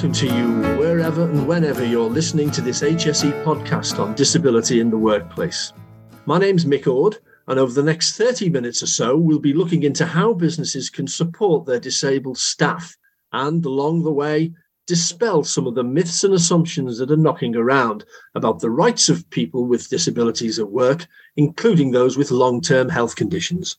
welcome to you wherever and whenever you're listening to this HSE podcast on disability in the workplace. My name's Mick Ord, and over the next 30 minutes or so, we'll be looking into how businesses can support their disabled staff and, along the way, dispel some of the myths and assumptions that are knocking around about the rights of people with disabilities at work, including those with long term health conditions.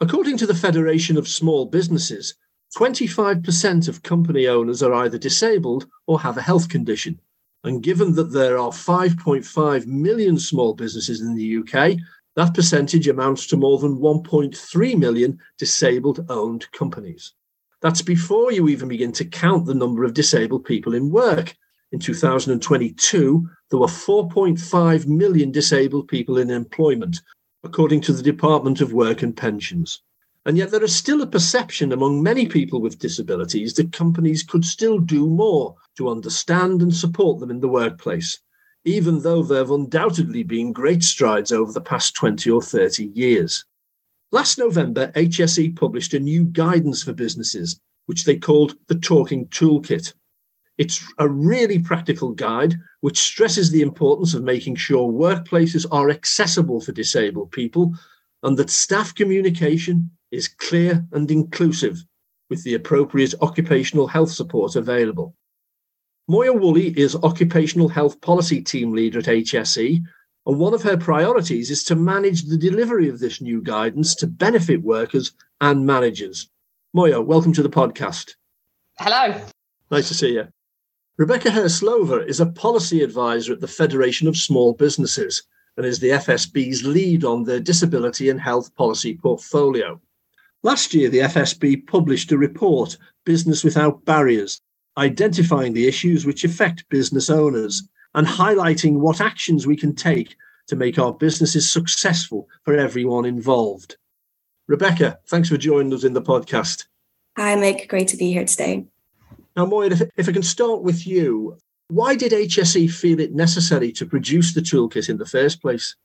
According to the Federation of Small Businesses, 25% of company owners are either disabled or have a health condition. And given that there are 5.5 million small businesses in the UK, that percentage amounts to more than 1.3 million disabled owned companies. That's before you even begin to count the number of disabled people in work. In 2022, there were 4.5 million disabled people in employment, according to the Department of Work and Pensions. And yet, there is still a perception among many people with disabilities that companies could still do more to understand and support them in the workplace, even though there have undoubtedly been great strides over the past 20 or 30 years. Last November, HSE published a new guidance for businesses, which they called the Talking Toolkit. It's a really practical guide which stresses the importance of making sure workplaces are accessible for disabled people and that staff communication, is clear and inclusive with the appropriate occupational health support available. Moya Woolley is Occupational Health Policy Team Leader at HSE, and one of her priorities is to manage the delivery of this new guidance to benefit workers and managers. Moya, welcome to the podcast. Hello. Nice to see you. Rebecca Hyrslova is a policy advisor at the Federation of Small Businesses and is the FSB's lead on their disability and health policy portfolio. Last year, the FSB published a report, Business Without Barriers, identifying the issues which affect business owners and highlighting what actions we can take to make our businesses successful for everyone involved. Rebecca, thanks for joining us in the podcast. Hi, Mick. Great to be here today. Now, Moya, if, if I can start with you, why did HSE feel it necessary to produce the toolkit in the first place?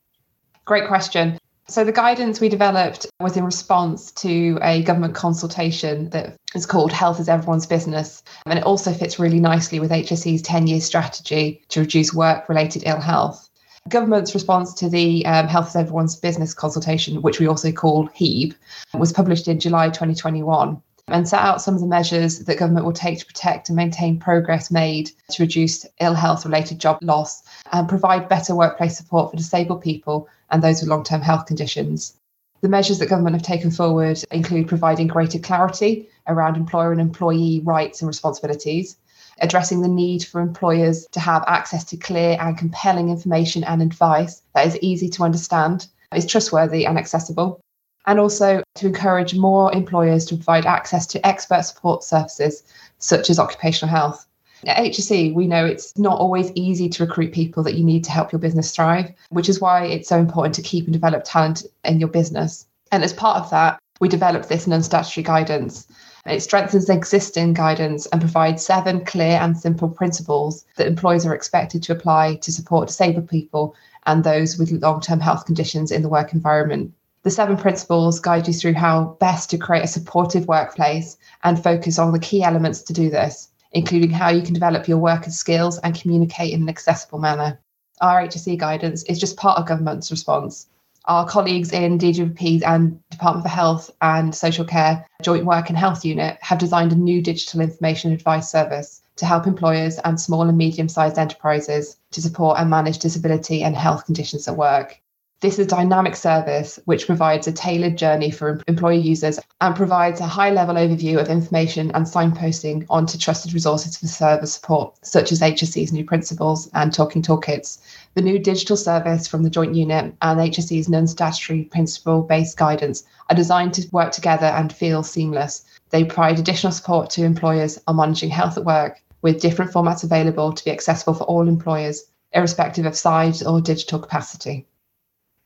Great question. So, the guidance we developed was in response to a government consultation that is called Health is Everyone's Business. And it also fits really nicely with HSE's 10 year strategy to reduce work related ill health. Government's response to the um, Health is Everyone's Business consultation, which we also call HEEB, was published in July 2021 and set out some of the measures that government will take to protect and maintain progress made to reduce ill health related job loss and provide better workplace support for disabled people and those with long term health conditions. The measures that government have taken forward include providing greater clarity around employer and employee rights and responsibilities, addressing the need for employers to have access to clear and compelling information and advice that is easy to understand, is trustworthy and accessible, and also to encourage more employers to provide access to expert support services such as occupational health. At HSE, we know it's not always easy to recruit people that you need to help your business thrive, which is why it's so important to keep and develop talent in your business. And as part of that, we developed this non statutory guidance. It strengthens existing guidance and provides seven clear and simple principles that employers are expected to apply to support disabled people and those with long term health conditions in the work environment. The seven principles guide you through how best to create a supportive workplace and focus on the key elements to do this, including how you can develop your workers' skills and communicate in an accessible manner. Our HSE guidance is just part of government's response. Our colleagues in DGP and Department for Health and Social Care Joint Work and Health Unit have designed a new digital information advice service to help employers and small and medium sized enterprises to support and manage disability and health conditions at work. This is a dynamic service which provides a tailored journey for employee users and provides a high level overview of information and signposting onto trusted resources for service support, such as HSE's new principles and talking toolkits. The new digital service from the Joint Unit and HSE's non statutory principle based guidance are designed to work together and feel seamless. They provide additional support to employers on managing health at work with different formats available to be accessible for all employers, irrespective of size or digital capacity.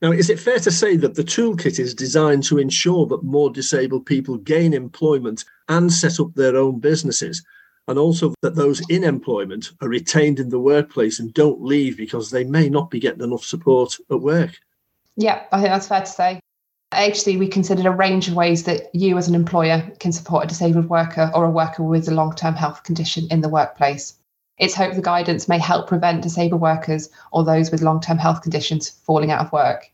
Now, is it fair to say that the toolkit is designed to ensure that more disabled people gain employment and set up their own businesses? And also that those in employment are retained in the workplace and don't leave because they may not be getting enough support at work? Yeah, I think that's fair to say. HSE, we considered a range of ways that you, as an employer, can support a disabled worker or a worker with a long term health condition in the workplace. It's hoped the guidance may help prevent disabled workers or those with long term health conditions falling out of work.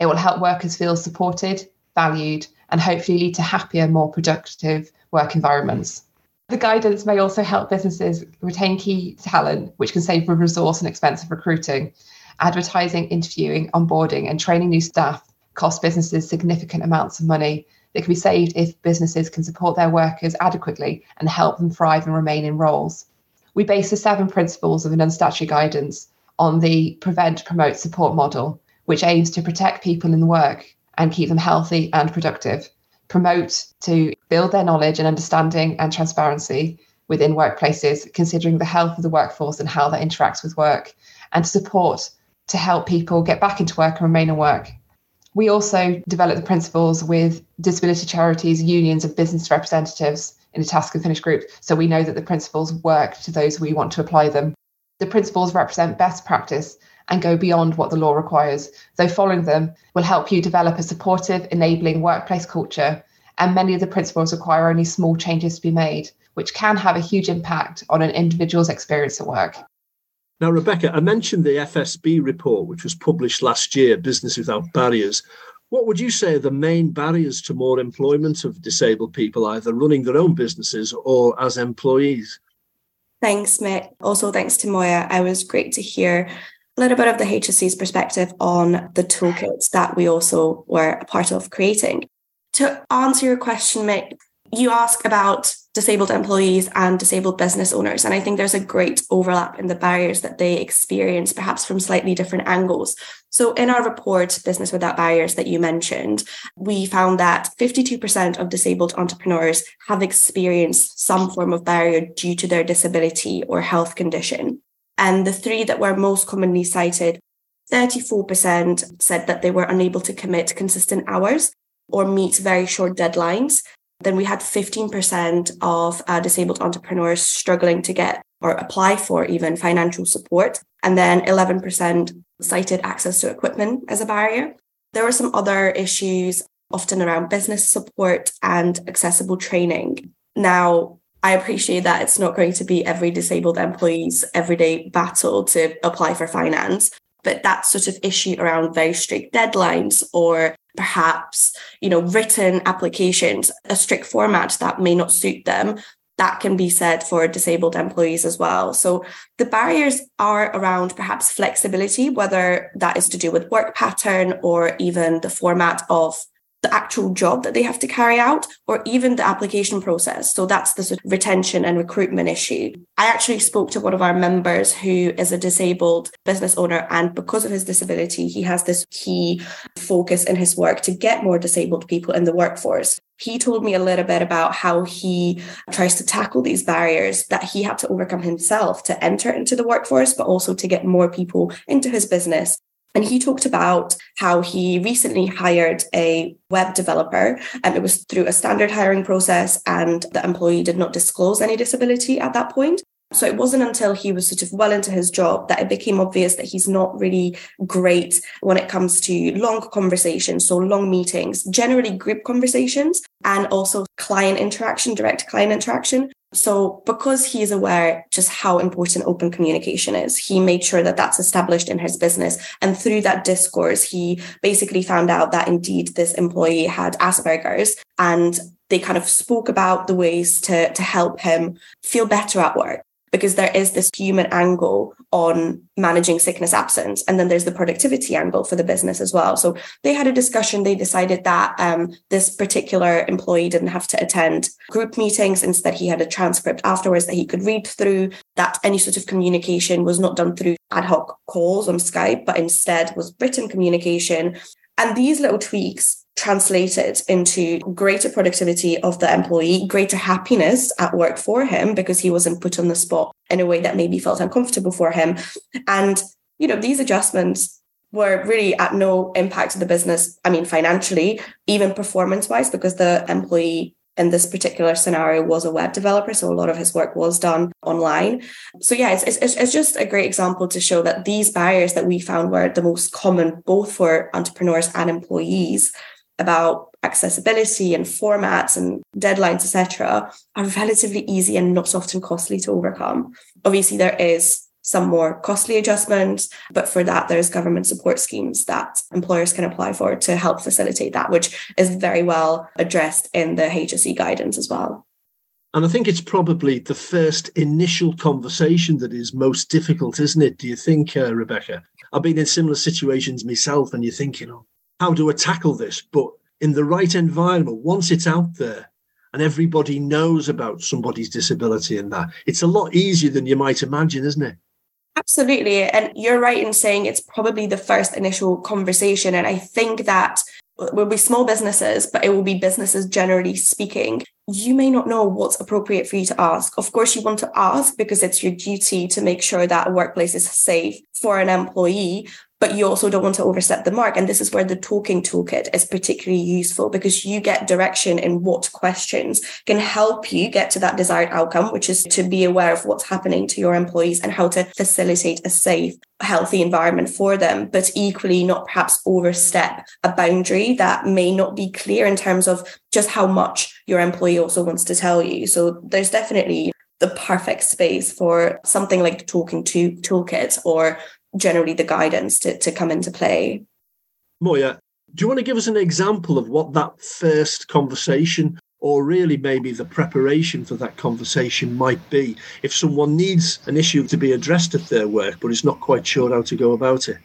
It will help workers feel supported, valued, and hopefully lead to happier, more productive work environments. The guidance may also help businesses retain key talent, which can save resource and expensive recruiting. Advertising, interviewing, onboarding, and training new staff cost businesses significant amounts of money that can be saved if businesses can support their workers adequately and help them thrive and remain in roles. We base the seven principles of an statutory guidance on the prevent, promote, support model, which aims to protect people in work and keep them healthy and productive, promote to build their knowledge and understanding and transparency within workplaces, considering the health of the workforce and how that interacts with work, and support to help people get back into work and remain in work. We also develop the principles with disability charities, unions, and business representatives in a task and finish group. So we know that the principles work to those we want to apply them. The principles represent best practice and go beyond what the law requires, though following them will help you develop a supportive, enabling workplace culture. And many of the principles require only small changes to be made, which can have a huge impact on an individual's experience at work. Now, Rebecca, I mentioned the FSB report, which was published last year, Business Without Barriers. What would you say are the main barriers to more employment of disabled people, either running their own businesses or as employees? Thanks, Mick. Also, thanks to Moya. I was great to hear a little bit of the HSE's perspective on the toolkits that we also were a part of creating. To answer your question, Mick, you ask about disabled employees and disabled business owners. And I think there's a great overlap in the barriers that they experience, perhaps from slightly different angles. So, in our report, Business Without Barriers, that you mentioned, we found that 52% of disabled entrepreneurs have experienced some form of barrier due to their disability or health condition. And the three that were most commonly cited 34% said that they were unable to commit consistent hours or meet very short deadlines. Then we had 15% of uh, disabled entrepreneurs struggling to get or apply for even financial support. And then 11% cited access to equipment as a barrier. There were some other issues, often around business support and accessible training. Now, I appreciate that it's not going to be every disabled employee's everyday battle to apply for finance, but that sort of issue around very strict deadlines or perhaps, you know, written applications, a strict format that may not suit them, that can be said for disabled employees as well. So the barriers are around perhaps flexibility, whether that is to do with work pattern or even the format of the actual job that they have to carry out or even the application process. So that's the sort of retention and recruitment issue. I actually spoke to one of our members who is a disabled business owner. And because of his disability, he has this key focus in his work to get more disabled people in the workforce. He told me a little bit about how he tries to tackle these barriers that he had to overcome himself to enter into the workforce, but also to get more people into his business and he talked about how he recently hired a web developer, and it was through a standard hiring process, and the employee did not disclose any disability at that point. So it wasn't until he was sort of well into his job that it became obvious that he's not really great when it comes to long conversations, so long meetings, generally group conversations, and also client interaction, direct client interaction. So, because he is aware just how important open communication is, he made sure that that's established in his business. And through that discourse, he basically found out that indeed this employee had Asperger's and they kind of spoke about the ways to, to help him feel better at work because there is this human angle on managing sickness absence and then there's the productivity angle for the business as well. So they had a discussion they decided that um, this particular employee didn't have to attend group meetings. Instead he had a transcript afterwards that he could read through that any sort of communication was not done through ad hoc calls on skype but instead was written communication. And these little tweaks translated into greater productivity of the employee, greater happiness at work for him because he wasn't put on the spot in a way that maybe felt uncomfortable for him. And, you know, these adjustments were really at no impact to the business. I mean, financially, even performance wise, because the employee in this particular scenario was a web developer. So a lot of his work was done online. So yeah, it's, it's, it's just a great example to show that these barriers that we found were the most common, both for entrepreneurs and employees about accessibility and formats and deadlines, etc., are relatively easy and not often costly to overcome. Obviously, there is some more costly adjustments. But for that, there's government support schemes that employers can apply for to help facilitate that, which is very well addressed in the HSE guidance as well. And I think it's probably the first initial conversation that is most difficult, isn't it? Do you think, uh, Rebecca? I've been in similar situations myself, and you're thinking, oh, how do I tackle this? But in the right environment, once it's out there, and everybody knows about somebody's disability and that, it's a lot easier than you might imagine, isn't it? Absolutely. And you're right in saying it's probably the first initial conversation. And I think that will be small businesses, but it will be businesses generally speaking. You may not know what's appropriate for you to ask. Of course, you want to ask because it's your duty to make sure that a workplace is safe for an employee but you also don't want to overstep the mark. And this is where the talking toolkit is particularly useful because you get direction in what questions can help you get to that desired outcome, which is to be aware of what's happening to your employees and how to facilitate a safe, healthy environment for them, but equally not perhaps overstep a boundary that may not be clear in terms of just how much your employee also wants to tell you. So there's definitely the perfect space for something like the talking to toolkit or generally the guidance to, to come into play. Moya, do you want to give us an example of what that first conversation or really maybe the preparation for that conversation might be if someone needs an issue to be addressed at their work but is not quite sure how to go about it?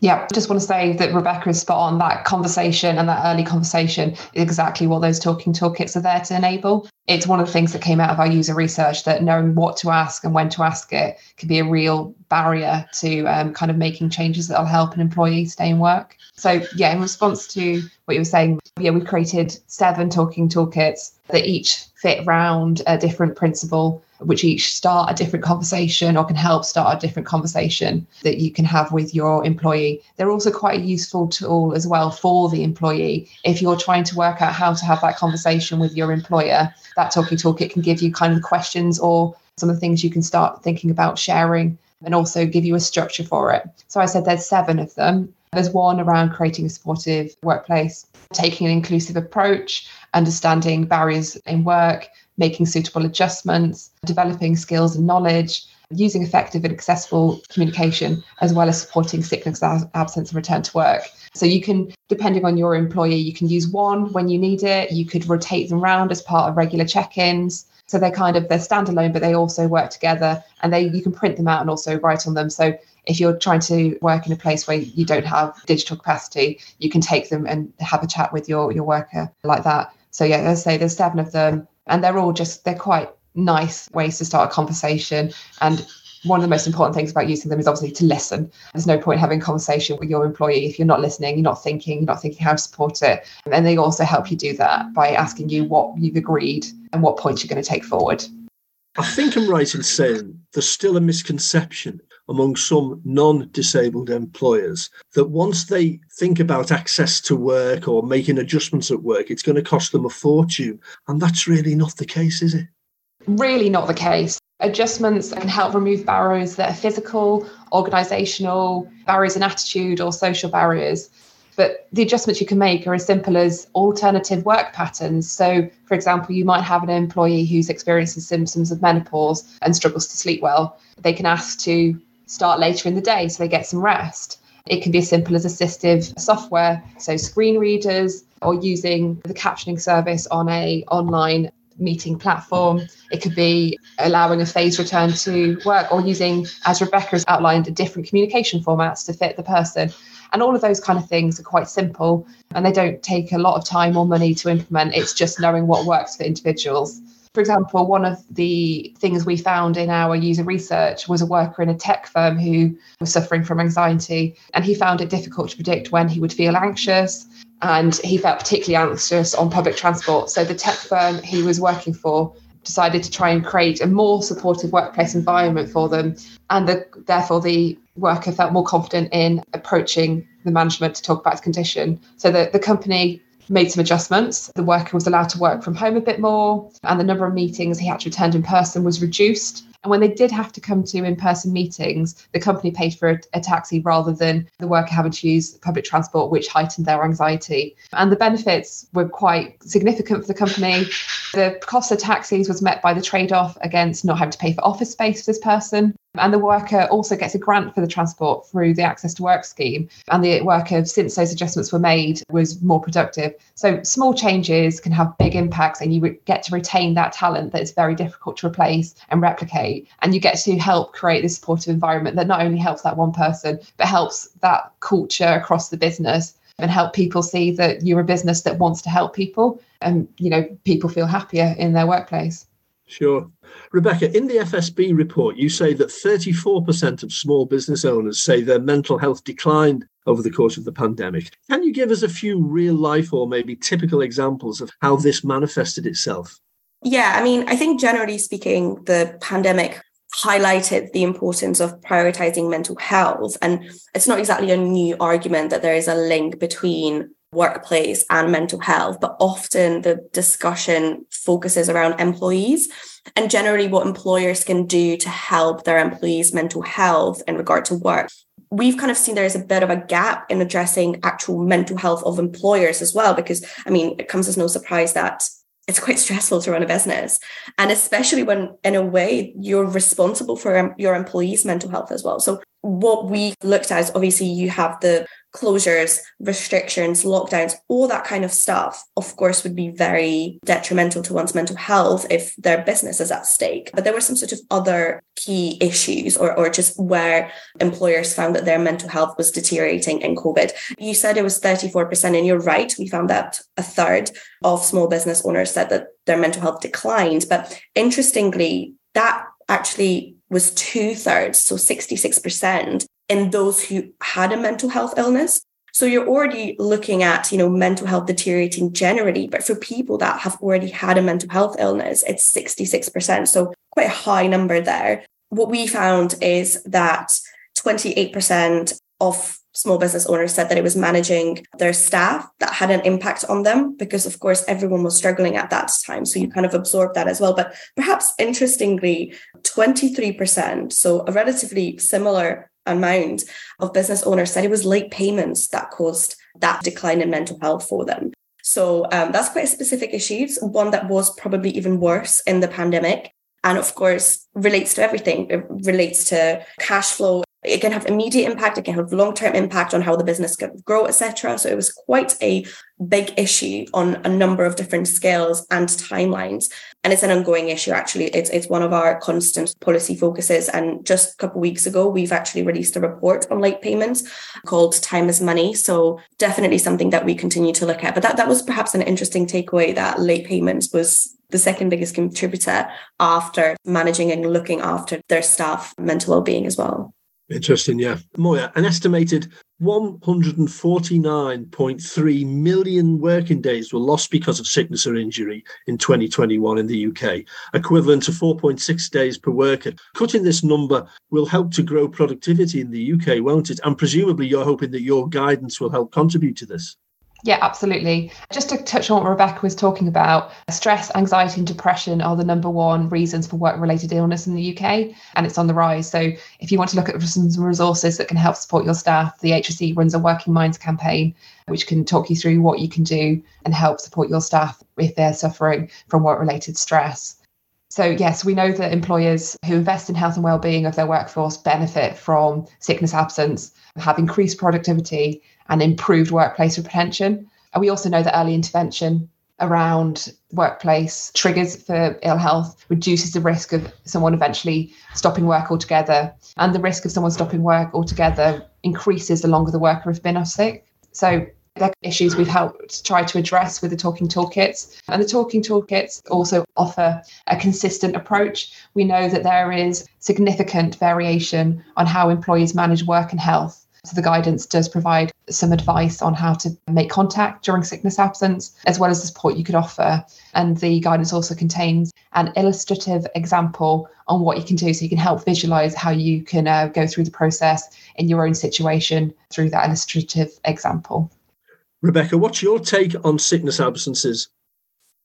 Yeah, I just want to say that Rebecca is spot on. That conversation and that early conversation is exactly what those talking toolkits are there to enable. It's one of the things that came out of our user research that knowing what to ask and when to ask it can be a real barrier to um, kind of making changes that'll help an employee stay in work. So, yeah, in response to what you were saying, yeah, we've created seven talking toolkits that each fit round a different principle which each start a different conversation or can help start a different conversation that you can have with your employee. They're also quite a useful tool as well for the employee. If you're trying to work out how to have that conversation with your employer, that talking toolkit can give you kind of questions or some of the things you can start thinking about sharing and also give you a structure for it. So I said there's seven of them. There's one around creating a supportive workplace, taking an inclusive approach, understanding barriers in work, making suitable adjustments, developing skills and knowledge, using effective and accessible communication, as well as supporting sickness, absence, and return to work. So you can, depending on your employee, you can use one when you need it. You could rotate them around as part of regular check-ins. So they're kind of they're standalone, but they also work together, and they you can print them out and also write on them. So if you're trying to work in a place where you don't have digital capacity, you can take them and have a chat with your your worker like that. So yeah, let's say there's seven of them and they're all just they're quite nice ways to start a conversation and one of the most important things about using them is obviously to listen. There's no point having a conversation with your employee if you're not listening, you're not thinking, you're not thinking how to support it. And they also help you do that by asking you what you've agreed and what points you're going to take forward. I think I'm right in saying there's still a misconception among some non disabled employers that once they think about access to work or making adjustments at work, it's going to cost them a fortune. And that's really not the case, is it? Really not the case. Adjustments can help remove barriers that are physical, organisational, barriers in attitude, or social barriers. But the adjustments you can make are as simple as alternative work patterns. So, for example, you might have an employee who's experiencing symptoms of menopause and struggles to sleep well. They can ask to start later in the day so they get some rest. It can be as simple as assistive software, so screen readers or using the captioning service on a online meeting platform. It could be allowing a phased return to work or using, as Rebecca has outlined, different communication formats to fit the person. And all of those kind of things are quite simple and they don't take a lot of time or money to implement. It's just knowing what works for individuals. For example, one of the things we found in our user research was a worker in a tech firm who was suffering from anxiety, and he found it difficult to predict when he would feel anxious. And he felt particularly anxious on public transport. So the tech firm he was working for decided to try and create a more supportive workplace environment for them. And the, therefore, the worker felt more confident in approaching the management to talk about his condition. So the, the company made some adjustments. The worker was allowed to work from home a bit more, and the number of meetings he had to attend in person was reduced. And when they did have to come to in person meetings, the company paid for a, a, taxi rather than the worker having to use public transport, which heightened their anxiety. And the benefits were quite significant for the company. The cost of taxis was met by the trade off against not having to pay for office space for this person. And the worker also gets a grant for the transport through the Access to Work scheme. And the worker, since those adjustments were made, was more productive. So small changes can have big impacts, and you get to retain that talent that is very difficult to replace and replicate. And you get to help create this supportive environment that not only helps that one person, but helps that culture across the business and help people see that you're a business that wants to help people and you know people feel happier in their workplace Sure. Rebecca, in the FSB report, you say that 34% of small business owners say their mental health declined over the course of the pandemic. Can you give us a few real life or maybe typical examples of how this manifested itself? Yeah, I mean, I think generally speaking, the pandemic highlighted the importance of prioritizing mental health. And it's not exactly a new argument that there is a link between workplace and mental health, but often the discussion focuses around employees and generally what employers can do to help their employees' mental health in regard to work. We've kind of seen there is a bit of a gap in addressing actual mental health of employers as well, because I mean, it comes as no surprise that it's quite stressful to run a business. And especially when, in a way, you're responsible for um, your employees' mental health as well. So, what we looked at is obviously you have the closures, restrictions, lockdowns, all that kind of stuff, of course, would be very detrimental to one's mental health if their business is at stake. But there were some sort of other key issues or, or just where employers found that their mental health was deteriorating in COVID. You said it was 34%, and you're right. We found that a third of small business owners said that their mental health declined. But interestingly, that actually was two thirds, so 66%, in those who had a mental health illness. So you're already looking at, you know, mental health deteriorating generally, but for people that have already had a mental health illness, it's 66%. So quite a high number there. What we found is that 28% of small business owners said that it was managing their staff that had an impact on them because of course everyone was struggling at that time. So you kind of absorb that as well. But perhaps interestingly 23% so a relatively similar amount of business owners said it was late payments that caused that decline in mental health for them. So um, that's quite a specific issue. One that was probably even worse in the pandemic. And of course relates to everything. It relates to cash flow it can have immediate impact it can have long-term impact on how the business can grow etc so it was quite a big issue on a number of different scales and timelines. And it's an ongoing issue actually. It's it's one of our constant policy focuses. And just a couple weeks ago we've actually released a report on late payments called time is money. So definitely something that we continue to look at. But that that was perhaps an interesting takeaway that late payments was the second biggest contributor after managing and looking after their staff mental well-being as well Interesting, yeah. Moya, an estimated 149.3 million working days were lost because of sickness or injury in 2021 in the UK, equivalent to 4.6 days per worker. Cutting this number will help to grow productivity in the UK, won't it? And presumably you're hoping that your guidance will help contribute to this. Yeah, absolutely. Just to touch on what Rebecca was talking about, stress, anxiety, and depression are the number one reasons for work related illness in the UK, and it's on the rise. So, if you want to look at some resources that can help support your staff, the HSE runs a Working Minds campaign, which can talk you through what you can do and help support your staff if they're suffering from work related stress. So, yes, we know that employers who invest in health and well-being of their workforce benefit from sickness absence, have increased productivity, and improved workplace retention. And we also know that early intervention around workplace triggers for ill health reduces the risk of someone eventually stopping work altogether. And the risk of someone stopping work altogether increases the longer the worker has been off sick. So they're issues we've helped try to address with the talking toolkits. And the talking toolkits also offer a consistent approach. We know that there is significant variation on how employees manage work and health so the guidance does provide some advice on how to make contact during sickness absence, as well as the support you could offer. And the guidance also contains an illustrative example on what you can do so you can help visualize how you can uh, go through the process in your own situation through that illustrative example. Rebecca, what's your take on sickness absences?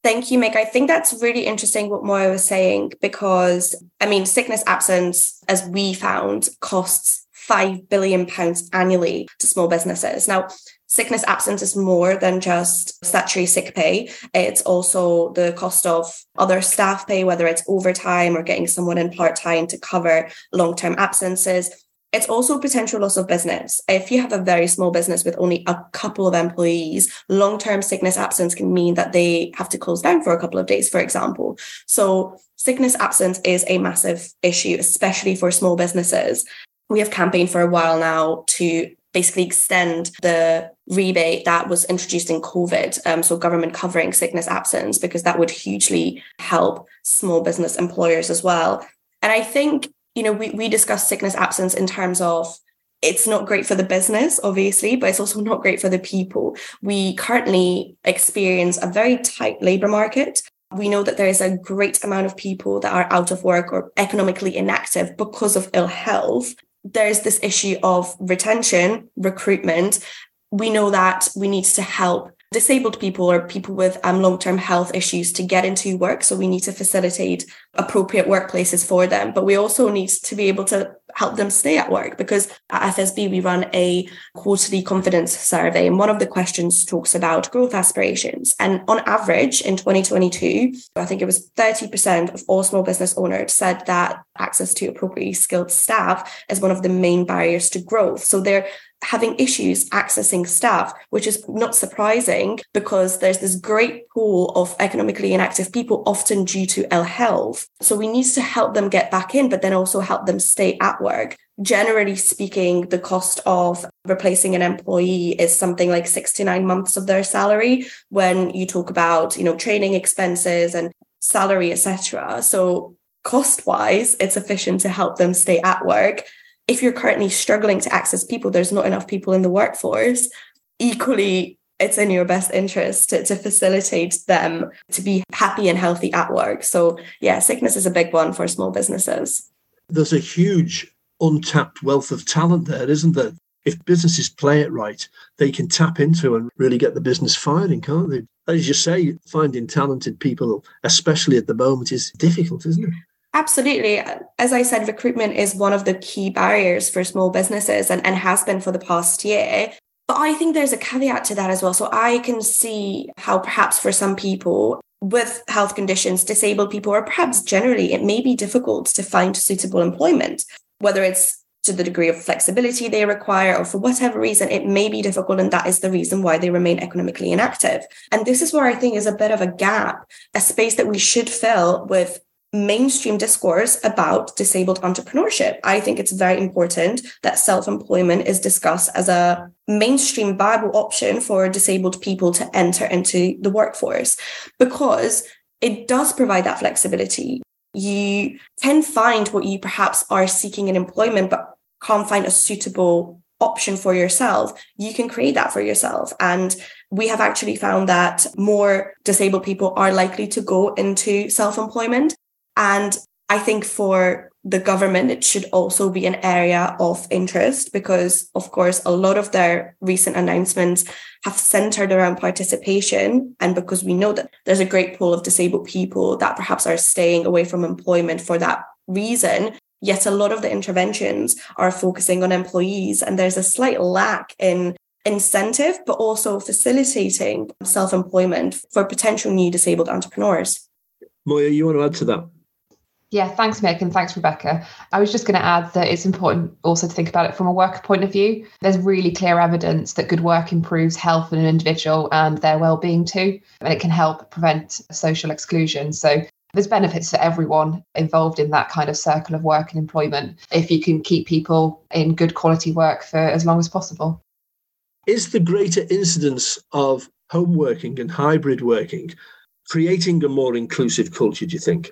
Thank you, Mick. I think that's really interesting what Moya was saying because, I mean, sickness absence, as we found, costs £5 billion annually to small businesses. Now, sickness absence is more than just statutory sick pay. It's also the cost of other staff pay, whether it's overtime or getting someone in part time to cover long term absences. It's also potential loss of business. If you have a very small business with only a couple of employees, long term sickness absence can mean that they have to close down for a couple of days, for example. So, sickness absence is a massive issue, especially for small businesses. We have campaigned for a while now to basically extend the rebate that was introduced in COVID. Um, so, government covering sickness absence, because that would hugely help small business employers as well. And I think you know, we, we discuss sickness absence in terms of it's not great for the business, obviously, but it's also not great for the people. We currently experience a very tight labor market. We know that there is a great amount of people that are out of work or economically inactive because of ill health. There's this issue of retention, recruitment. We know that we need to help disabled people or people with um, long-term health issues to get into work so we need to facilitate appropriate workplaces for them but we also need to be able to help them stay at work because at fsb we run a quarterly confidence survey and one of the questions talks about growth aspirations and on average in 2022 i think it was 30% of all small business owners said that access to appropriately skilled staff is one of the main barriers to growth so they're having issues accessing staff, which is not surprising because there's this great pool of economically inactive people, often due to ill health. So we need to help them get back in, but then also help them stay at work. Generally speaking, the cost of replacing an employee is something like six to nine months of their salary when you talk about, you know, training expenses and salary, etc. So cost wise, it's efficient to help them stay at work if you're currently struggling to access people, there's not enough people in the workforce. Equally, it's in your best interest to, to facilitate them to be happy and healthy at work. So, yeah, sickness is a big one for small businesses. There's a huge untapped wealth of talent there, isn't there? If businesses play it right, they can tap into and really get the business firing, can't they? As you say, finding talented people, especially at the moment, is difficult, isn't it? Absolutely. As I said, recruitment is one of the key barriers for small businesses and, and has been for the past year. But I think there's a caveat to that as well. So I can see how perhaps for some people with health conditions, disabled people, or perhaps generally, it may be difficult to find suitable employment, whether it's to the degree of flexibility they require, or for whatever reason, it may be difficult. And that is the reason why they remain economically inactive. And this is where I think is a bit of a gap, a space that we should fill with mainstream discourse about disabled entrepreneurship. I think it's very important that self employment is discussed as a mainstream viable option for disabled people to enter into the workforce because it does provide that flexibility. You can find what you perhaps are seeking in employment, but can't find a suitable option for yourself, you can create that for yourself. And we have actually found that more disabled people are likely to go into self employment and I think for the government, it should also be an area of interest because, of course, a lot of their recent announcements have centered around participation. And because we know that there's a great pool of disabled people that perhaps are staying away from employment for that reason, yet a lot of the interventions are focusing on employees. And there's a slight lack in incentive, but also facilitating self employment for potential new disabled entrepreneurs. Moya, you want to add to that? Yeah, thanks, Mick, and thanks, Rebecca. I was just going to add that it's important also to think about it from a worker point of view. There's really clear evidence that good work improves health in an individual and their well-being too, and it can help prevent social exclusion. So there's benefits for everyone involved in that kind of circle of work and employment if you can keep people in good quality work for as long as possible. Is the greater incidence of home working and hybrid working creating a more inclusive culture, do you think?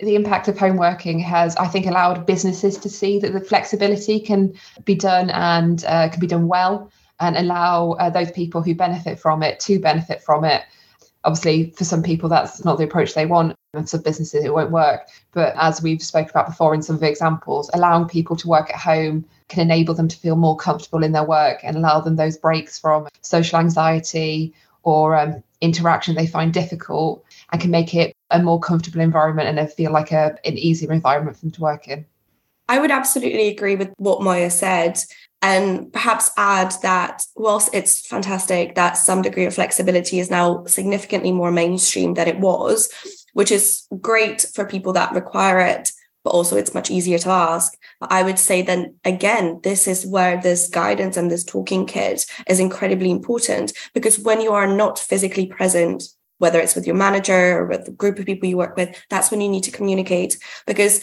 The impact of home working has, I think, allowed businesses to see that the flexibility can be done and uh, can be done well and allow uh, those people who benefit from it to benefit from it. Obviously, for some people, that's not the approach they want. And some businesses, it won't work. But as we've spoken about before in some of the examples, allowing people to work at home can enable them to feel more comfortable in their work and allow them those breaks from social anxiety or um, interaction they find difficult and can make it a more comfortable environment and they feel like a, an easier environment for them to work in. I would absolutely agree with what Moya said and perhaps add that whilst it's fantastic that some degree of flexibility is now significantly more mainstream than it was, which is great for people that require it, but also it's much easier to ask. I would say then again, this is where this guidance and this talking kit is incredibly important because when you are not physically present, whether it's with your manager or with the group of people you work with, that's when you need to communicate because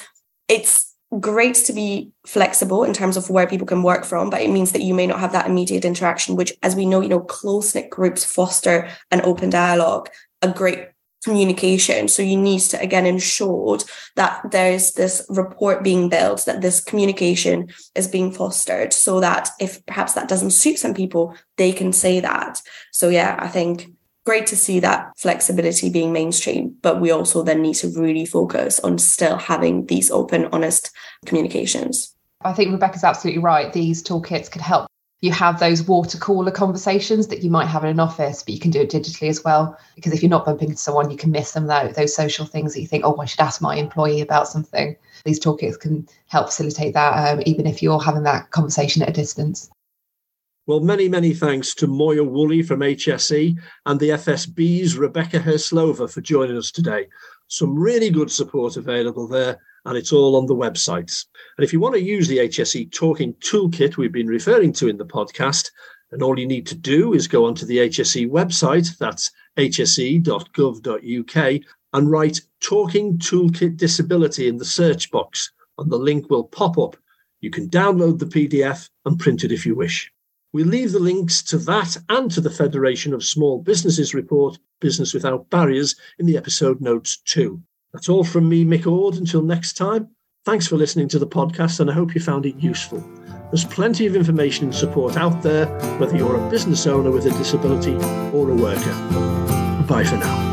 it's great to be flexible in terms of where people can work from, but it means that you may not have that immediate interaction, which, as we know, you know, close knit groups foster an open dialogue, a great communication. So you need to again ensure that there's this report being built, that this communication is being fostered, so that if perhaps that doesn't suit some people, they can say that. So yeah, I think great to see that flexibility being mainstream, but we also then need to really focus on still having these open, honest communications. I think Rebecca's absolutely right. These toolkits could help you have those water cooler conversations that you might have in an office, but you can do it digitally as well. Because if you're not bumping into someone, you can miss some of those social things that you think, oh, I should ask my employee about something. These toolkits can help facilitate that, um, even if you're having that conversation at a distance. Well, many, many thanks to Moya Woolley from HSE and the FSB's Rebecca Hyrslova for joining us today. Some really good support available there, and it's all on the websites. And if you want to use the HSE Talking Toolkit we've been referring to in the podcast, and all you need to do is go onto the HSE website, that's hse.gov.uk, and write Talking Toolkit Disability in the search box, and the link will pop up. You can download the PDF and print it if you wish. We'll leave the links to that and to the Federation of Small Businesses report, Business Without Barriers, in the episode notes too. That's all from me, Mick Ord. Until next time, thanks for listening to the podcast and I hope you found it useful. There's plenty of information and support out there, whether you're a business owner with a disability or a worker. Bye for now.